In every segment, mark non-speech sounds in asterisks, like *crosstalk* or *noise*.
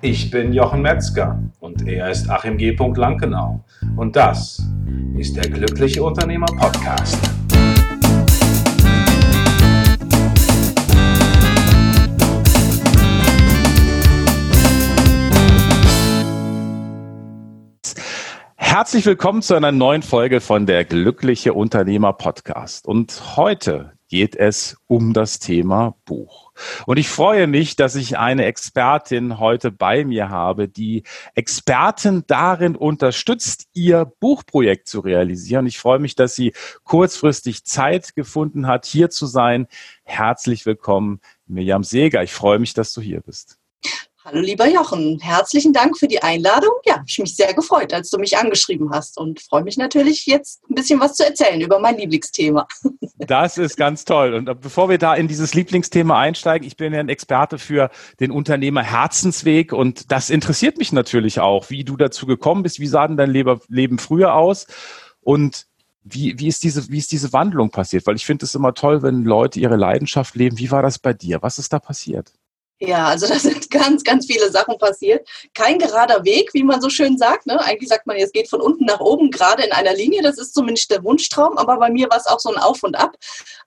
Ich bin Jochen Metzger und er ist Achim G. Lankenau. Und das ist der Glückliche Unternehmer Podcast. Herzlich willkommen zu einer neuen Folge von der Glückliche Unternehmer Podcast. Und heute geht es um das Thema Buch. Und ich freue mich, dass ich eine Expertin heute bei mir habe, die Experten darin unterstützt, ihr Buchprojekt zu realisieren. Ich freue mich, dass sie kurzfristig Zeit gefunden hat, hier zu sein. Herzlich willkommen, Mirjam Seger. Ich freue mich, dass du hier bist. Hallo lieber Jochen, herzlichen Dank für die Einladung. Ja, ich mich sehr gefreut, als du mich angeschrieben hast und freue mich natürlich jetzt ein bisschen was zu erzählen über mein Lieblingsthema. *laughs* Das ist ganz toll. Und bevor wir da in dieses Lieblingsthema einsteigen, ich bin ja ein Experte für den Unternehmer Herzensweg und das interessiert mich natürlich auch, wie du dazu gekommen bist. Wie sah denn dein Leben früher aus? Und wie, wie, ist diese, wie ist diese Wandlung passiert? Weil ich finde es immer toll, wenn Leute ihre Leidenschaft leben. Wie war das bei dir? Was ist da passiert? Ja, also da sind *laughs* ganz, ganz viele Sachen passiert. Kein gerader Weg, wie man so schön sagt. Ne? Eigentlich sagt man, es geht von unten nach oben, gerade in einer Linie. Das ist zumindest der Wunschtraum. Aber bei mir war es auch so ein Auf und Ab.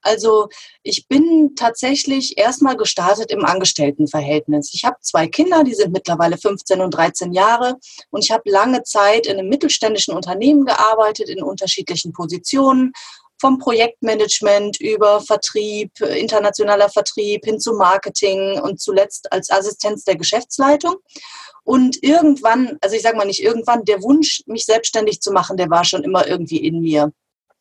Also ich bin tatsächlich erstmal gestartet im Angestelltenverhältnis. Ich habe zwei Kinder, die sind mittlerweile 15 und 13 Jahre. Und ich habe lange Zeit in einem mittelständischen Unternehmen gearbeitet, in unterschiedlichen Positionen vom Projektmanagement über Vertrieb, internationaler Vertrieb hin zu Marketing und zuletzt als Assistenz der Geschäftsleitung. Und irgendwann, also ich sage mal nicht irgendwann, der Wunsch, mich selbstständig zu machen, der war schon immer irgendwie in mir.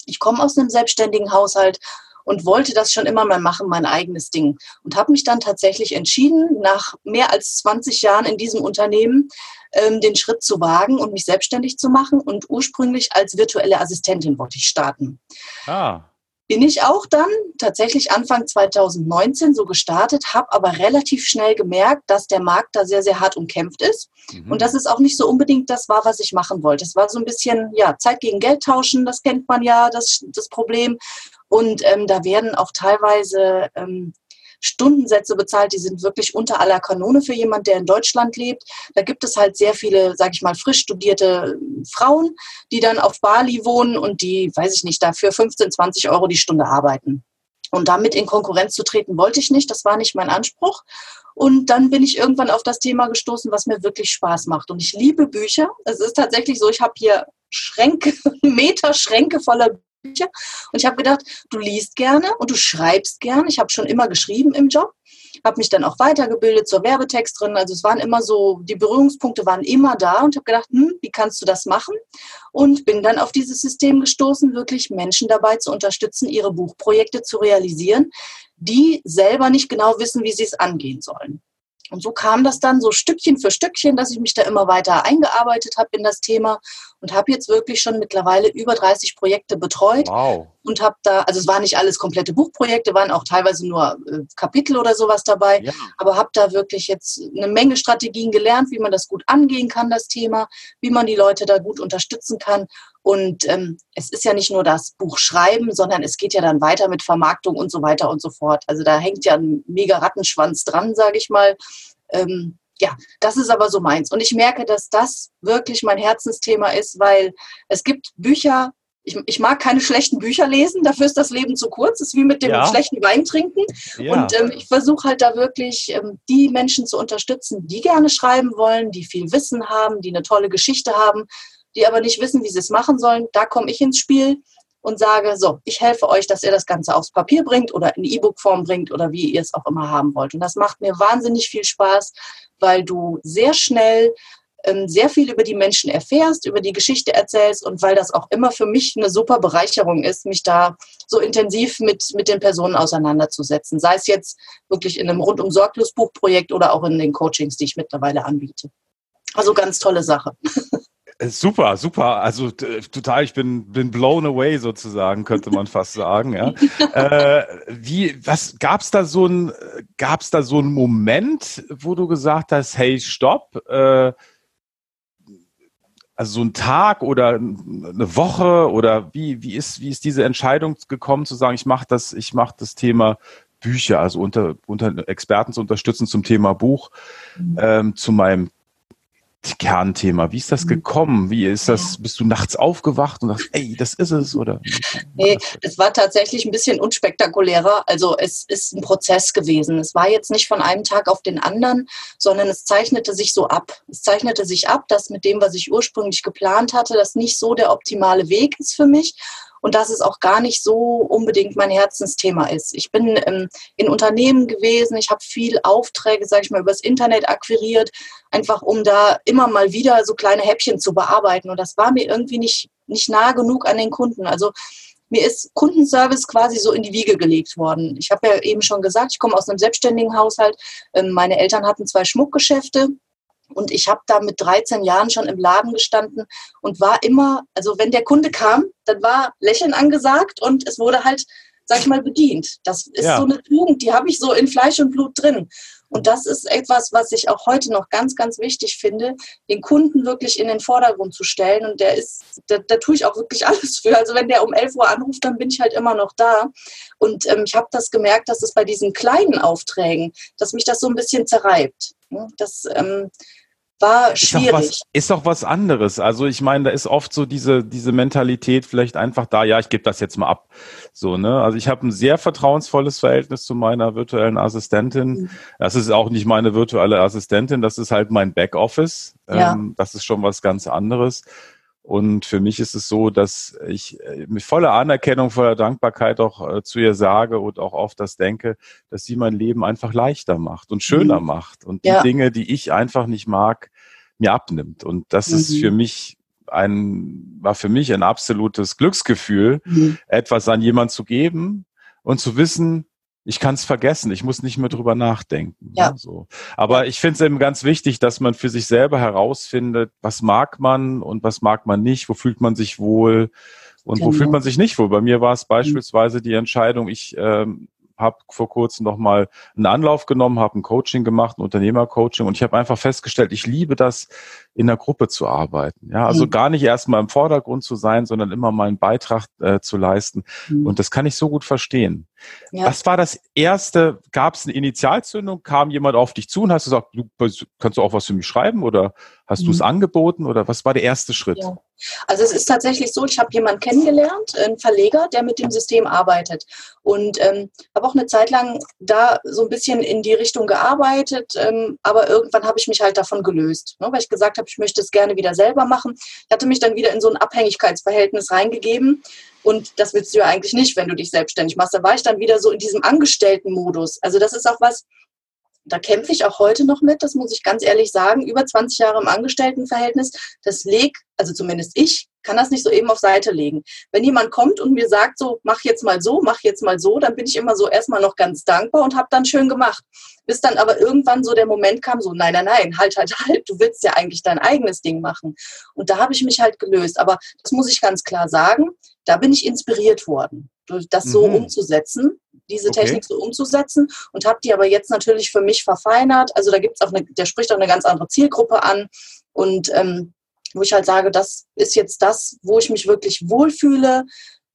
Ich komme aus einem selbstständigen Haushalt und wollte das schon immer mal machen, mein eigenes Ding. Und habe mich dann tatsächlich entschieden, nach mehr als 20 Jahren in diesem Unternehmen, ähm, den Schritt zu wagen und mich selbstständig zu machen. Und ursprünglich als virtuelle Assistentin wollte ich starten. Ah. Bin ich auch dann tatsächlich Anfang 2019 so gestartet, habe aber relativ schnell gemerkt, dass der Markt da sehr, sehr hart umkämpft ist mhm. und dass es auch nicht so unbedingt das war, was ich machen wollte. Es war so ein bisschen, ja, Zeit gegen Geld tauschen, das kennt man ja, das, das Problem. Und ähm, da werden auch teilweise ähm, Stundensätze bezahlt, die sind wirklich unter aller Kanone für jemand, der in Deutschland lebt. Da gibt es halt sehr viele, sage ich mal, frisch studierte Frauen, die dann auf Bali wohnen und die, weiß ich nicht, dafür 15, 20 Euro die Stunde arbeiten. Und damit in Konkurrenz zu treten wollte ich nicht, das war nicht mein Anspruch. Und dann bin ich irgendwann auf das Thema gestoßen, was mir wirklich Spaß macht. Und ich liebe Bücher. Es ist tatsächlich so, ich habe hier Schränke, *laughs* Meter Schränke voller Bücher. Und ich habe gedacht, du liest gerne und du schreibst gerne. Ich habe schon immer geschrieben im Job, habe mich dann auch weitergebildet zur Werbetexterin. Also es waren immer so, die Berührungspunkte waren immer da und habe gedacht, hm, wie kannst du das machen? Und bin dann auf dieses System gestoßen, wirklich Menschen dabei zu unterstützen, ihre Buchprojekte zu realisieren, die selber nicht genau wissen, wie sie es angehen sollen. Und so kam das dann so Stückchen für Stückchen, dass ich mich da immer weiter eingearbeitet habe in das Thema und habe jetzt wirklich schon mittlerweile über 30 Projekte betreut. Wow. Und habe da, also es waren nicht alles komplette Buchprojekte, waren auch teilweise nur äh, Kapitel oder sowas dabei, ja. aber habe da wirklich jetzt eine Menge Strategien gelernt, wie man das gut angehen kann, das Thema, wie man die Leute da gut unterstützen kann. Und ähm, es ist ja nicht nur das Buch schreiben, sondern es geht ja dann weiter mit Vermarktung und so weiter und so fort. Also da hängt ja ein mega Rattenschwanz dran, sage ich mal. Ähm, ja, das ist aber so meins. Und ich merke, dass das wirklich mein Herzensthema ist, weil es gibt Bücher, ich, ich mag keine schlechten Bücher lesen, dafür ist das Leben zu kurz. Es ist wie mit dem ja. schlechten Wein trinken. Ja. Und ähm, ich versuche halt da wirklich ähm, die Menschen zu unterstützen, die gerne schreiben wollen, die viel Wissen haben, die eine tolle Geschichte haben, die aber nicht wissen, wie sie es machen sollen. Da komme ich ins Spiel und sage, so, ich helfe euch, dass ihr das Ganze aufs Papier bringt oder in E-Book-Form bringt oder wie ihr es auch immer haben wollt. Und das macht mir wahnsinnig viel Spaß, weil du sehr schnell ähm, sehr viel über die Menschen erfährst, über die Geschichte erzählst und weil das auch immer für mich eine super Bereicherung ist, mich da so intensiv mit, mit den Personen auseinanderzusetzen. Sei es jetzt wirklich in einem rundum sorglos Buchprojekt oder auch in den Coachings, die ich mittlerweile anbiete. Also ganz tolle Sache. *laughs* Super, super. Also total, ich bin, bin blown away sozusagen, könnte man fast sagen. Ja. *laughs* äh, wie, was gab's da so ein, gab's da so einen Moment, wo du gesagt hast, hey, stopp, äh, also so ein Tag oder eine Woche oder wie, wie ist, wie ist diese Entscheidung gekommen zu sagen, ich mache das, ich mache das Thema Bücher, also unter, unter Experten zu unterstützen zum Thema Buch, mhm. ähm, zu meinem Kernthema? Wie ist das mhm. gekommen? Wie ist das? Bist du nachts aufgewacht und dachtest, ey, das ist es? Oder? Nee, es war tatsächlich ein bisschen unspektakulärer. Also es ist ein Prozess gewesen. Es war jetzt nicht von einem Tag auf den anderen, sondern es zeichnete sich so ab. Es zeichnete sich ab, dass mit dem, was ich ursprünglich geplant hatte, das nicht so der optimale Weg ist für mich und dass es auch gar nicht so unbedingt mein Herzensthema ist. Ich bin ähm, in Unternehmen gewesen, ich habe viel Aufträge, sage ich mal, übers Internet akquiriert, einfach um da immer mal wieder so kleine Häppchen zu bearbeiten. Und das war mir irgendwie nicht, nicht nah genug an den Kunden. Also mir ist Kundenservice quasi so in die Wiege gelegt worden. Ich habe ja eben schon gesagt, ich komme aus einem selbstständigen Haushalt. Ähm, meine Eltern hatten zwei Schmuckgeschäfte und ich habe da mit 13 Jahren schon im Laden gestanden und war immer, also wenn der Kunde kam, dann war Lächeln angesagt und es wurde halt, sag ich mal, bedient. Das ist ja. so eine Tugend, die habe ich so in Fleisch und Blut drin. Und das ist etwas, was ich auch heute noch ganz, ganz wichtig finde, den Kunden wirklich in den Vordergrund zu stellen. Und der ist, da, da tue ich auch wirklich *laughs* alles für. Also wenn der um 11 Uhr anruft, dann bin ich halt immer noch da. Und ähm, ich habe das gemerkt, dass es bei diesen kleinen Aufträgen, dass mich das so ein bisschen zerreibt. Das, ähm, war schwierig. Ist doch, was, ist doch was anderes. Also ich meine, da ist oft so diese, diese Mentalität vielleicht einfach da, ja, ich gebe das jetzt mal ab. So, ne? Also ich habe ein sehr vertrauensvolles Verhältnis zu meiner virtuellen Assistentin. Mhm. Das ist auch nicht meine virtuelle Assistentin, das ist halt mein Backoffice. Ja. Ähm, das ist schon was ganz anderes. Und für mich ist es so, dass ich äh, mit voller Anerkennung, voller Dankbarkeit auch äh, zu ihr sage und auch oft das denke, dass sie mein Leben einfach leichter macht und schöner mhm. macht und die ja. Dinge, die ich einfach nicht mag, mir abnimmt. Und das mhm. ist für mich ein, war für mich ein absolutes Glücksgefühl, mhm. etwas an jemand zu geben und zu wissen, ich kann es vergessen, ich muss nicht mehr drüber nachdenken. Ja. Ne, so. Aber ich finde es eben ganz wichtig, dass man für sich selber herausfindet, was mag man und was mag man nicht, wo fühlt man sich wohl und genau. wo fühlt man sich nicht wohl. Bei mir war es mhm. beispielsweise die Entscheidung, ich ähm, habe vor kurzem noch mal einen Anlauf genommen, habe ein Coaching gemacht, ein Unternehmercoaching und ich habe einfach festgestellt, ich liebe das, in der Gruppe zu arbeiten. Ja, also mhm. gar nicht erstmal im Vordergrund zu sein, sondern immer mal einen Beitrag äh, zu leisten. Mhm. Und das kann ich so gut verstehen. Ja. Was war das erste? Gab es eine Initialzündung? Kam jemand auf dich zu und hast gesagt, du kannst du auch was für mich schreiben oder hast mhm. du es angeboten oder was war der erste Schritt? Ja. Also es ist tatsächlich so, ich habe jemanden kennengelernt, einen Verleger, der mit dem System arbeitet und ähm, habe auch eine Zeit lang da so ein bisschen in die Richtung gearbeitet, ähm, aber irgendwann habe ich mich halt davon gelöst, ne, weil ich gesagt habe, ich möchte es gerne wieder selber machen. Ich hatte mich dann wieder in so ein Abhängigkeitsverhältnis reingegeben und das willst du ja eigentlich nicht, wenn du dich selbstständig machst. Da war ich dann wieder so in diesem Angestelltenmodus. Also das ist auch was, da kämpfe ich auch heute noch mit, das muss ich ganz ehrlich sagen. Über 20 Jahre im Angestelltenverhältnis, das legt, also zumindest ich, kann das nicht so eben auf Seite legen. Wenn jemand kommt und mir sagt, so, mach jetzt mal so, mach jetzt mal so, dann bin ich immer so erstmal noch ganz dankbar und habe dann schön gemacht. Bis dann aber irgendwann so der Moment kam, so, nein, nein, nein, halt, halt, halt, du willst ja eigentlich dein eigenes Ding machen. Und da habe ich mich halt gelöst. Aber das muss ich ganz klar sagen, da bin ich inspiriert worden, das so mhm. umzusetzen, diese okay. Technik so umzusetzen und habe die aber jetzt natürlich für mich verfeinert. Also da gibt es auch eine, der spricht auch eine ganz andere Zielgruppe an und ähm, wo ich halt sage, das ist jetzt das, wo ich mich wirklich wohlfühle,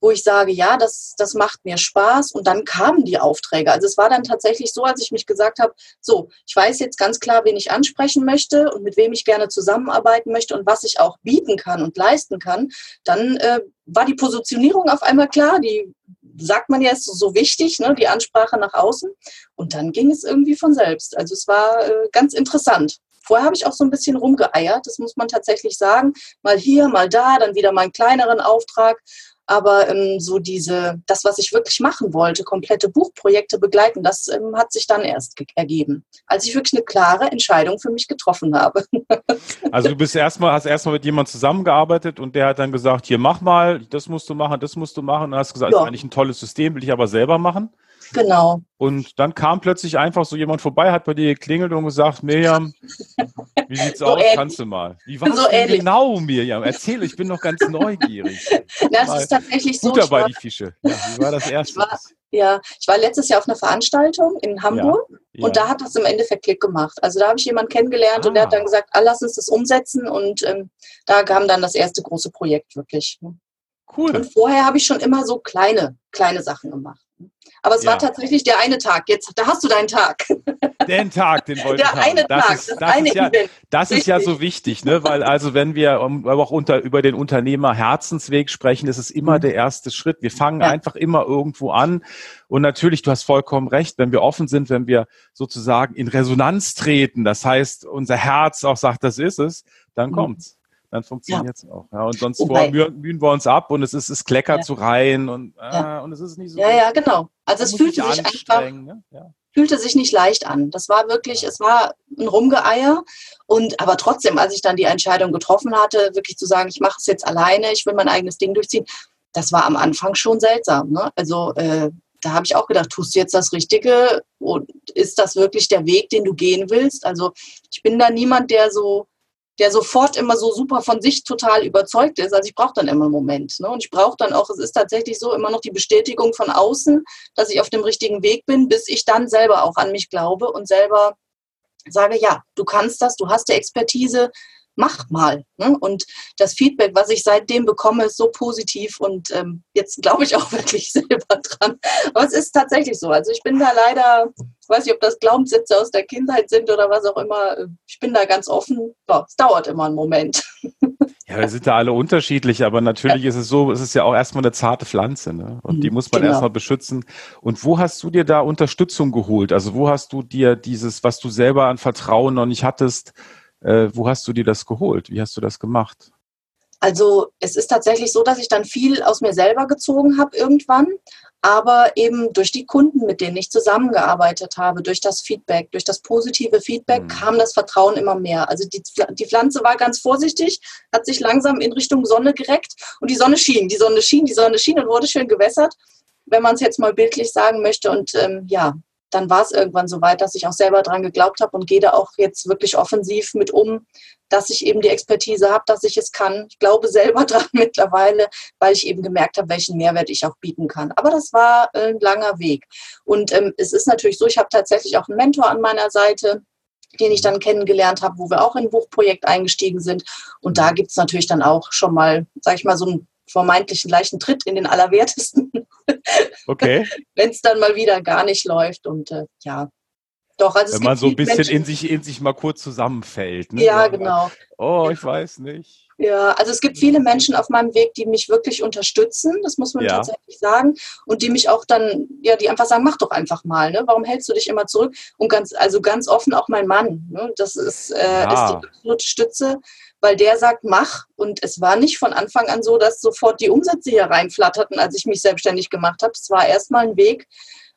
wo ich sage, ja, das, das macht mir Spaß. Und dann kamen die Aufträge. Also es war dann tatsächlich so, als ich mich gesagt habe, so, ich weiß jetzt ganz klar, wen ich ansprechen möchte und mit wem ich gerne zusammenarbeiten möchte und was ich auch bieten kann und leisten kann, dann äh, war die Positionierung auf einmal klar. Die sagt man ja, ist so wichtig, ne, die Ansprache nach außen. Und dann ging es irgendwie von selbst. Also es war äh, ganz interessant. Vorher habe ich auch so ein bisschen rumgeeiert, das muss man tatsächlich sagen. Mal hier, mal da, dann wieder mal einen kleineren Auftrag. Aber ähm, so diese, das, was ich wirklich machen wollte, komplette Buchprojekte begleiten, das ähm, hat sich dann erst ergeben, als ich wirklich eine klare Entscheidung für mich getroffen habe. *laughs* also du bist erstmal, hast erstmal mit jemandem zusammengearbeitet und der hat dann gesagt, hier mach mal, das musst du machen, das musst du machen. Und hast gesagt, ja. das ist eigentlich ein tolles System, will ich aber selber machen. Genau. Und dann kam plötzlich einfach so jemand vorbei, hat bei dir geklingelt und gesagt, Miriam, wie sieht's so aus? Ähnlich. Kannst du mal? Wie war so denn genau, Miriam? Erzähl, ich bin noch ganz *laughs* neugierig. Das mal ist tatsächlich so. Gut dabei, die Fische. Ja, wie war das erste? *laughs* Ich war, ja, ich war letztes Jahr auf einer Veranstaltung in Hamburg ja, ja. und da hat das im Endeffekt Klick gemacht. Also da habe ich jemanden kennengelernt ah. und der hat dann gesagt, ah, lass uns das umsetzen und ähm, da kam dann das erste große Projekt wirklich. Cool. Und vorher habe ich schon immer so kleine, kleine Sachen gemacht. Aber es ja. war tatsächlich der eine Tag. Jetzt, da hast du deinen Tag. Den Tag, den wollte ich haben. Eine das Tag, ist, das, das, ist ja, das ist ja so wichtig, ne? weil also wenn wir auch unter, über den Unternehmer Herzensweg sprechen, ist es immer mhm. der erste Schritt. Wir fangen ja. einfach immer irgendwo an. Und natürlich, du hast vollkommen recht, wenn wir offen sind, wenn wir sozusagen in Resonanz treten, das heißt, unser Herz auch sagt, das ist es, dann mhm. kommt's dann funktioniert es ja. auch. Ja, und sonst Wobei, mühen, mühen wir uns ab und es ist, es kleckert ja. zu rein und, äh, und es ist nicht so. Ja, ja, genau. Also es fühlte sich einfach, ne? ja. fühlte sich nicht leicht an. Das war wirklich, es war ein Rumgeeier. Und aber trotzdem, als ich dann die Entscheidung getroffen hatte, wirklich zu sagen, ich mache es jetzt alleine, ich will mein eigenes Ding durchziehen, das war am Anfang schon seltsam. Ne? Also äh, da habe ich auch gedacht, tust du jetzt das Richtige und ist das wirklich der Weg, den du gehen willst? Also ich bin da niemand, der so der sofort immer so super von sich total überzeugt ist. Also ich brauche dann immer einen Moment. Ne? Und ich brauche dann auch, es ist tatsächlich so, immer noch die Bestätigung von außen, dass ich auf dem richtigen Weg bin, bis ich dann selber auch an mich glaube und selber sage, ja, du kannst das, du hast die Expertise, mach mal. Ne? Und das Feedback, was ich seitdem bekomme, ist so positiv und ähm, jetzt glaube ich auch *laughs* wirklich selber dran. Aber es ist tatsächlich so. Also ich bin da leider, ich weiß nicht, ob das Glaubenssätze aus der Kindheit sind oder was auch immer. Ich bin da ganz offen. Ja, es dauert immer einen Moment. *laughs* Ja, wir sind da alle unterschiedlich, aber natürlich ja. ist es so, es ist ja auch erstmal eine zarte Pflanze, ne? Und die mhm, muss man genau. erstmal beschützen. Und wo hast du dir da Unterstützung geholt? Also wo hast du dir dieses, was du selber an Vertrauen noch nicht hattest, äh, wo hast du dir das geholt? Wie hast du das gemacht? Also es ist tatsächlich so, dass ich dann viel aus mir selber gezogen habe irgendwann, aber eben durch die Kunden, mit denen ich zusammengearbeitet habe, durch das Feedback, durch das positive Feedback mhm. kam das Vertrauen immer mehr. Also die, die Pflanze war ganz vorsichtig, hat sich langsam in Richtung Sonne gereckt und die Sonne schien, die Sonne schien, die Sonne schien und wurde schön gewässert, wenn man es jetzt mal bildlich sagen möchte. Und ähm, ja, dann war es irgendwann so weit, dass ich auch selber dran geglaubt habe und gehe da auch jetzt wirklich offensiv mit um, dass ich eben die Expertise habe, dass ich es kann. Ich glaube selber *laughs* dran mittlerweile, weil ich eben gemerkt habe, welchen Mehrwert ich auch bieten kann. Aber das war ein langer Weg. Und ähm, es ist natürlich so, ich habe tatsächlich auch einen Mentor an meiner Seite, den ich dann kennengelernt habe, wo wir auch in ein Buchprojekt eingestiegen sind. Und da gibt es natürlich dann auch schon mal, sag ich mal, so einen vermeintlichen leichten Tritt in den Allerwertesten. *laughs* Okay. Wenn es dann mal wieder gar nicht läuft. Und äh, ja, doch. Also Wenn man so ein bisschen Menschen, in sich, in sich mal kurz zusammenfällt. Ne? Ja, genau. Oh, ich weiß nicht. Ja, also es gibt viele Menschen auf meinem Weg, die mich wirklich unterstützen, das muss man ja. tatsächlich sagen, und die mich auch dann, ja, die einfach sagen, mach doch einfach mal, ne? Warum hältst du dich immer zurück? Und ganz, also ganz offen auch mein Mann, ne? Das ist, äh, ja. ist die absolute Stütze, weil der sagt, mach. Und es war nicht von Anfang an so, dass sofort die Umsätze hier reinflatterten, als ich mich selbstständig gemacht habe. Es war erstmal ein Weg,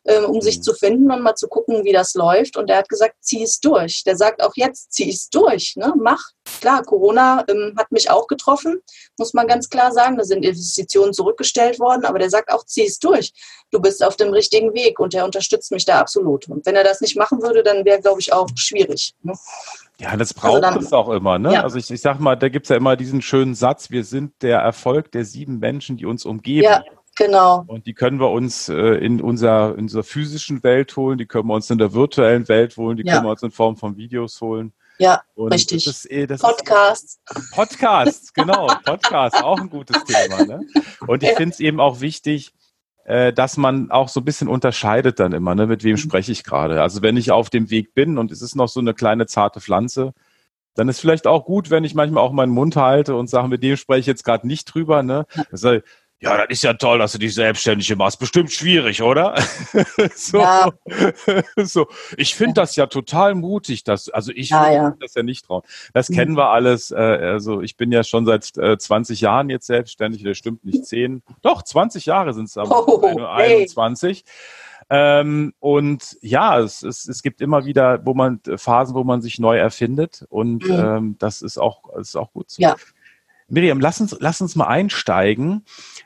ähm, um sich mhm. zu finden und mal zu gucken, wie das läuft. Und er hat gesagt, zieh es durch. Der sagt auch jetzt, zieh es durch, ne? mach. Klar, Corona ähm, hat mich auch getroffen, muss man ganz klar sagen. Da sind Investitionen zurückgestellt worden, aber der sagt auch, zieh es durch. Du bist auf dem richtigen Weg und er unterstützt mich da absolut. Und wenn er das nicht machen würde, dann wäre, glaube ich, auch schwierig. Ne? Ja, das also braucht also dann, es auch immer. Ne? Ja. Also ich, ich sag mal, da gibt es ja immer diesen schönen Satz, wir sind der Erfolg der sieben Menschen, die uns umgeben. Ja. Genau. Und die können wir uns äh, in, unser, in unserer physischen Welt holen, die können wir uns in der virtuellen Welt holen, die ja. können wir uns in Form von Videos holen. Ja, und richtig. Das ist, eh, das Podcasts. Ist, Podcasts, genau. Podcasts, auch ein gutes Thema. Ne? Und ich ja. finde es eben auch wichtig, äh, dass man auch so ein bisschen unterscheidet dann immer, ne? mit wem mhm. spreche ich gerade. Also wenn ich auf dem Weg bin und es ist noch so eine kleine zarte Pflanze, dann ist vielleicht auch gut, wenn ich manchmal auch meinen Mund halte und sage, mit dem spreche ich jetzt gerade nicht drüber. Ne? Heißt, ja, das ist ja toll, dass du dich selbstständig machst. Bestimmt schwierig, oder? *laughs* so, ja. *laughs* so. Ich finde das ja total mutig, dass, also ich ja, ja. das ja nicht trauen. Das mhm. kennen wir alles. Äh, also ich bin ja schon seit äh, 20 Jahren jetzt selbstständig, das stimmt nicht 10. Doch, 20 Jahre sind es aber oh, 21. Hey. Ähm, und ja, es, es, es gibt immer wieder, wo man Phasen, wo man sich neu erfindet und mhm. ähm, das ist auch, ist auch gut so. Ja. Miriam, lass uns, lass uns mal einsteigen.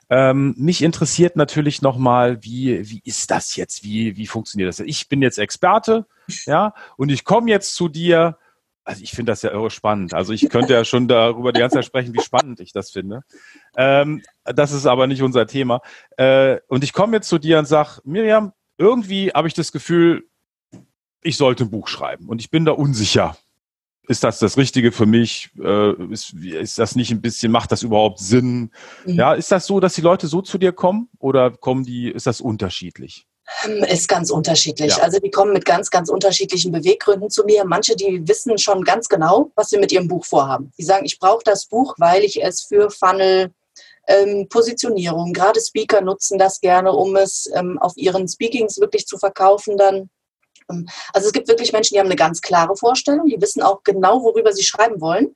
Ähm, mich interessiert natürlich nochmal, wie, wie ist das jetzt? Wie, wie funktioniert das? Ich bin jetzt Experte, ja, und ich komme jetzt zu dir. Also ich finde das ja irre spannend. Also ich könnte ja schon darüber die ganze Zeit sprechen, wie spannend ich das finde. Ähm, das ist aber nicht unser Thema. Äh, und ich komme jetzt zu dir und sage, Miriam, irgendwie habe ich das Gefühl, ich sollte ein Buch schreiben und ich bin da unsicher ist das das Richtige für mich? Äh, ist, ist das nicht ein bisschen, macht das überhaupt Sinn? Mhm. Ja, ist das so, dass die Leute so zu dir kommen oder kommen die, ist das unterschiedlich? Ähm, ist ganz unterschiedlich. Ja. Also die kommen mit ganz, ganz unterschiedlichen Beweggründen zu mir. Manche, die wissen schon ganz genau, was sie mit ihrem Buch vorhaben. Die sagen, ich brauche das Buch, weil ich es für Funnel, ähm, Positionierung, gerade Speaker nutzen das gerne, um es ähm, auf ihren Speakings wirklich zu verkaufen dann. Ähm, also es gibt wirklich Menschen, die haben eine ganz klare Vorstellung, die wissen auch genau, worüber sie schreiben wollen.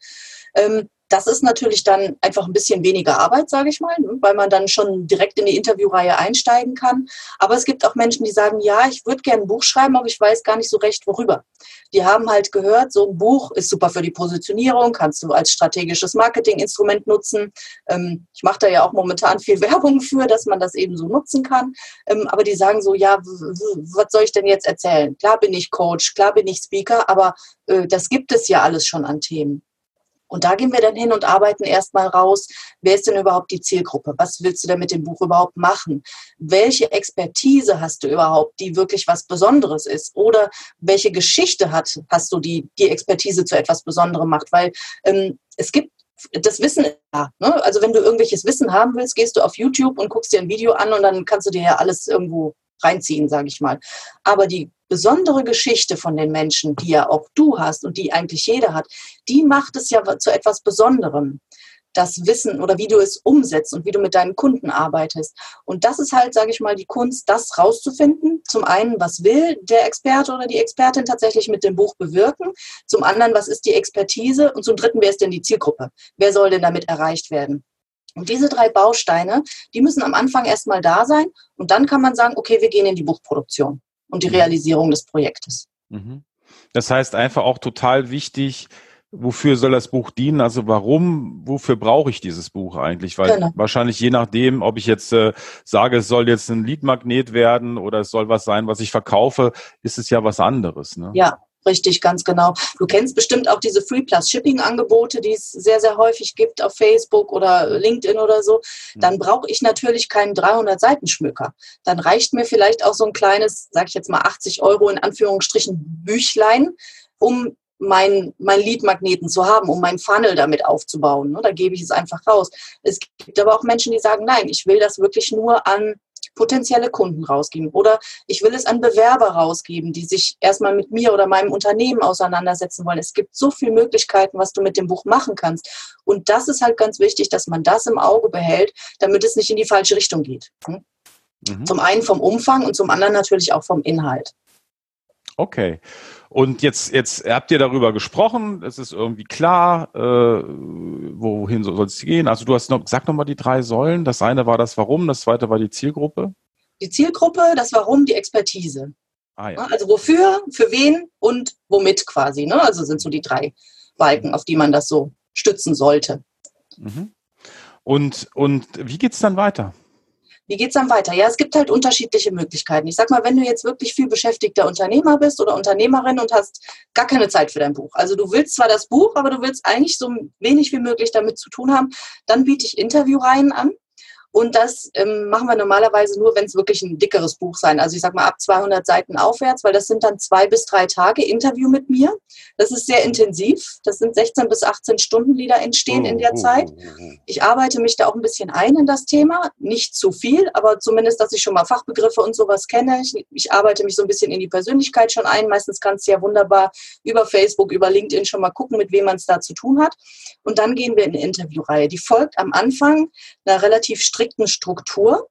Ähm, das ist natürlich dann einfach ein bisschen weniger Arbeit, sage ich mal, ne, weil man dann schon direkt in die Interviewreihe einsteigen kann. Aber es gibt auch Menschen, die sagen, ja, ich würde gerne ein Buch schreiben, aber ich weiß gar nicht so recht, worüber. Die haben halt gehört, so ein Buch ist super für die Positionierung, kannst du als strategisches Marketinginstrument nutzen. Ähm, ich mache da ja auch momentan viel *laughs* Werbung für, dass man das eben so nutzen kann. Ähm, aber die sagen so, ja, was soll ich denn jetzt erzählen? Klar bin ich Coach, klar bin ich Speaker, aber äh, das gibt es ja alles schon an Themen. Und da gehen wir dann hin und arbeiten erstmal raus, wer ist denn überhaupt die Zielgruppe? Was willst du denn mit dem Buch überhaupt machen? Welche Expertise hast du überhaupt, die wirklich was Besonderes ist? Oder welche Geschichte hat, hast du, die die Expertise zu etwas Besonderem macht? Weil ähm, es gibt das Wissen, ja, ne? also wenn du irgendwelches Wissen haben willst, gehst du auf YouTube und guckst dir ein Video an und dann kannst du dir ja alles irgendwo reinziehen, sage ich mal. Aber die besondere Geschichte von den Menschen, die ja auch du hast und die eigentlich jeder hat, die macht es ja zu etwas Besonderem. Das Wissen oder wie du es umsetzt und wie du mit deinen Kunden arbeitest. Und das ist halt, sage ich mal, die Kunst, das rauszufinden. Zum einen, was will der Experte oder die Expertin tatsächlich mit dem Buch bewirken? Zum anderen, was ist die Expertise? Und zum dritten, wer ist denn die Zielgruppe? Wer soll denn damit erreicht werden? Und diese drei Bausteine, die müssen am Anfang erstmal da sein und dann kann man sagen, okay, wir gehen in die Buchproduktion und die. Realisierung des Projektes. Mhm. Das heißt einfach auch total wichtig, wofür soll das Buch dienen? Also warum, wofür brauche ich dieses Buch eigentlich? Weil genau. wahrscheinlich je nachdem, ob ich jetzt äh, sage, es soll jetzt ein Leadmagnet werden oder es soll was sein, was ich verkaufe, ist es ja was anderes. Ne? Ja, Richtig, ganz genau. Du kennst bestimmt auch diese Free Plus Shipping Angebote, die es sehr, sehr häufig gibt auf Facebook oder LinkedIn oder so. Mhm. Dann brauche ich natürlich keinen 300 Seiten Schmücker. Dann reicht mir vielleicht auch so ein kleines, sag ich jetzt mal 80 Euro in Anführungsstrichen Büchlein, um mein, mein Lead-Magneten zu haben, um mein Funnel damit aufzubauen. Ne? Da gebe ich es einfach raus. Es gibt aber auch Menschen, die sagen, nein, ich will das wirklich nur an potenzielle Kunden rausgeben oder ich will es an Bewerber rausgeben, die sich erstmal mit mir oder meinem Unternehmen auseinandersetzen wollen. Es gibt so viele Möglichkeiten, was du mit dem Buch machen kannst. Und das ist halt ganz wichtig, dass man das im Auge behält, damit es nicht in die falsche Richtung geht. Hm? Mhm. Zum einen vom Umfang und zum anderen natürlich auch vom Inhalt. Okay. Und jetzt, jetzt habt ihr darüber gesprochen, es ist irgendwie klar, äh, wohin soll es gehen. Also du hast noch, sag nochmal die drei Säulen. Das eine war das Warum, das zweite war die Zielgruppe. Die Zielgruppe, das Warum, die Expertise. Ah, ja. Also wofür, für wen und womit quasi. Ne? Also sind so die drei Balken, auf die man das so stützen sollte. Mhm. Und, und wie geht es dann weiter? Wie geht's dann weiter? Ja, es gibt halt unterschiedliche Möglichkeiten. Ich sag mal, wenn du jetzt wirklich viel beschäftigter Unternehmer bist oder Unternehmerin und hast gar keine Zeit für dein Buch. Also du willst zwar das Buch, aber du willst eigentlich so wenig wie möglich damit zu tun haben, dann biete ich Interviewreihen an. Und das ähm, machen wir normalerweise nur, wenn es wirklich ein dickeres Buch sein. Also ich sag mal ab 200 Seiten aufwärts, weil das sind dann zwei bis drei Tage Interview mit mir. Das ist sehr intensiv. Das sind 16 bis 18 Stunden, die da entstehen in der oh, Zeit. Oh, oh, ich arbeite mich da auch ein bisschen ein in das Thema. Nicht zu viel, aber zumindest, dass ich schon mal Fachbegriffe und sowas kenne. Ich, ich arbeite mich so ein bisschen in die Persönlichkeit schon ein. Meistens kannst du ja wunderbar über Facebook, über LinkedIn schon mal gucken, mit wem man es da zu tun hat. Und dann gehen wir in eine Interviewreihe. Die folgt am Anfang einer relativ strikten strikten Struktur,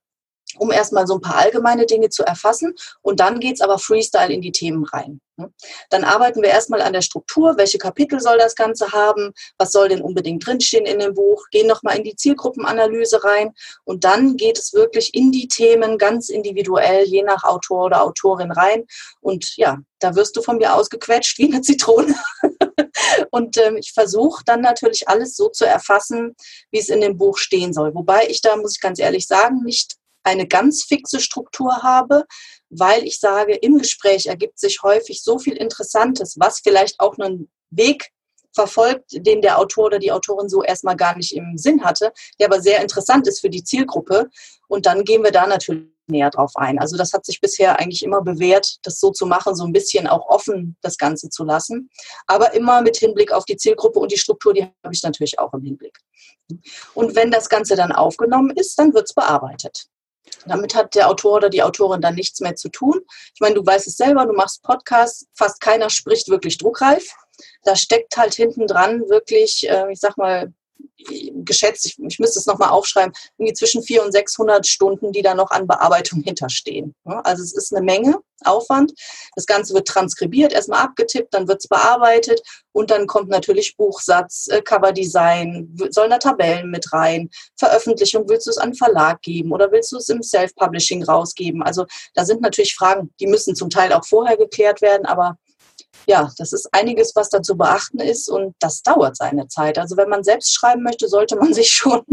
um erstmal so ein paar allgemeine Dinge zu erfassen. Und dann geht es aber Freestyle in die Themen rein. Ne? Dann arbeiten wir erstmal an der Struktur. Welche Kapitel soll das Ganze haben? Was soll denn unbedingt drinstehen in dem Buch? Gehen nochmal in die Zielgruppenanalyse rein. Und dann geht es wirklich in die Themen ganz individuell, je nach Autor oder Autorin rein. Und ja, da wirst du von mir ausgequetscht wie eine Zitrone. *laughs* Und ähm, ich versuche dann natürlich alles so zu erfassen, wie es in dem Buch stehen soll. Wobei ich da, muss ich ganz ehrlich sagen, nicht eine ganz fixe Struktur habe, weil ich sage, im Gespräch ergibt sich häufig so viel Interessantes, was vielleicht auch einen Weg verfolgt, den der Autor oder die Autorin so erstmal gar nicht im Sinn hatte, der aber sehr interessant ist für die Zielgruppe. Und dann gehen wir da natürlich näher drauf ein. Also das hat sich bisher eigentlich immer bewährt, das so zu machen, so ein bisschen auch offen das Ganze zu lassen. Aber immer mit Hinblick auf die Zielgruppe und die Struktur, die habe ich natürlich auch im Hinblick. Und wenn das Ganze dann aufgenommen ist, dann wird es bearbeitet. Damit hat der Autor oder die Autorin dann nichts mehr zu tun. Ich meine, du weißt es selber, du machst Podcasts, fast keiner spricht wirklich druckreif. Da steckt halt hinten dran wirklich, äh, ich sag mal, geschätzt, ich, ich müsste es nochmal aufschreiben, irgendwie zwischen 400 und 600 Stunden, die da noch an Bearbeitung hinterstehen. Also es ist eine Menge Aufwand. Das Ganze wird transkribiert, erstmal abgetippt, dann wird es bearbeitet und dann kommt natürlich Buchsatz, äh, Coverdesign, sollen da Tabellen mit rein, Veröffentlichung, willst du es an Verlag geben oder willst du es im Self-Publishing rausgeben? Also da sind natürlich Fragen, die müssen zum Teil auch vorher geklärt werden, aber ja, das ist einiges, was da zu beachten ist und das dauert seine Zeit. Also wenn man selbst schreiben möchte, sollte man *laughs* sich schon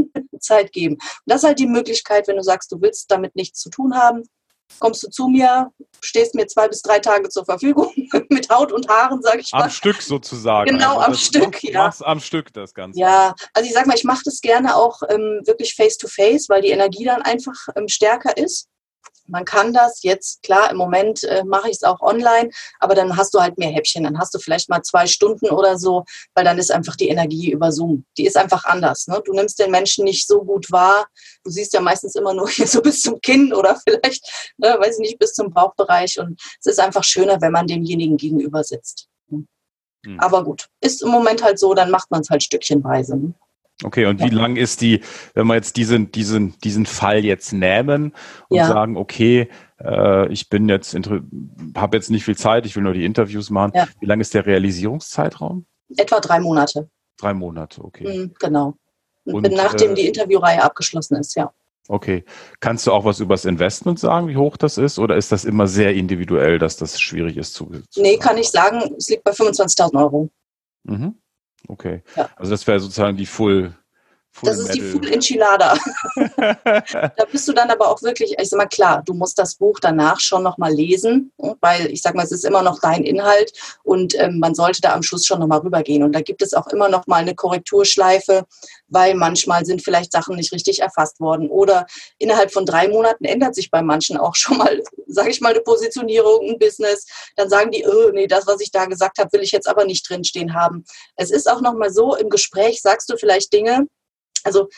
Zeit geben. Und das ist halt die Möglichkeit, wenn du sagst, du willst damit nichts zu tun haben, kommst du zu mir, stehst mir zwei bis drei Tage zur Verfügung *laughs* mit Haut und Haaren, sage ich mal. Am Stück sozusagen. Genau, also am Stück, ja. Machst am Stück das Ganze. Ja, also ich sag mal, ich mache das gerne auch ähm, wirklich face to face, weil die Energie dann einfach ähm, stärker ist. Man kann das jetzt, klar, im Moment äh, mache ich es auch online, aber dann hast du halt mehr Häppchen. Dann hast du vielleicht mal zwei Stunden oder so, weil dann ist einfach die Energie über Zoom. Die ist einfach anders. Ne? Du nimmst den Menschen nicht so gut wahr. Du siehst ja meistens immer nur *laughs* hier so bis zum Kinn oder vielleicht, ne, weiß ich nicht, bis zum Bauchbereich. Und es ist einfach schöner, wenn man demjenigen gegenüber sitzt. Hm. Aber gut, ist im Moment halt so, dann macht man es halt stückchenweise. Ne? Okay, und ja. wie lang ist die, wenn wir jetzt diesen, diesen, diesen Fall jetzt nehmen und ja. sagen, okay, äh, ich bin jetzt, habe jetzt nicht viel Zeit, ich will nur die Interviews machen. Ja. Wie lang ist der Realisierungszeitraum? Etwa drei Monate. Drei Monate, okay. Mhm, genau. Und, und nachdem äh, die Interviewreihe abgeschlossen ist, ja. Okay. Kannst du auch was über das Investment sagen, wie hoch das ist? Oder ist das immer sehr individuell, dass das schwierig ist zu. zu nee, kann ich sagen, es liegt bei 25.000 Euro. Mhm. Okay. Ja. Also das wäre sozusagen die Full. Full das ist die Full Enchilada. *laughs* da bist du dann aber auch wirklich, ich sag mal, klar, du musst das Buch danach schon nochmal lesen, weil ich sag mal, es ist immer noch dein Inhalt und ähm, man sollte da am Schluss schon nochmal rübergehen. Und da gibt es auch immer nochmal eine Korrekturschleife, weil manchmal sind vielleicht Sachen nicht richtig erfasst worden oder innerhalb von drei Monaten ändert sich bei manchen auch schon mal, *laughs* sage ich mal, eine Positionierung, ein Business. Dann sagen die, oh, nee, das, was ich da gesagt habe, will ich jetzt aber nicht drinstehen haben. Es ist auch nochmal so, im Gespräch sagst du vielleicht Dinge, also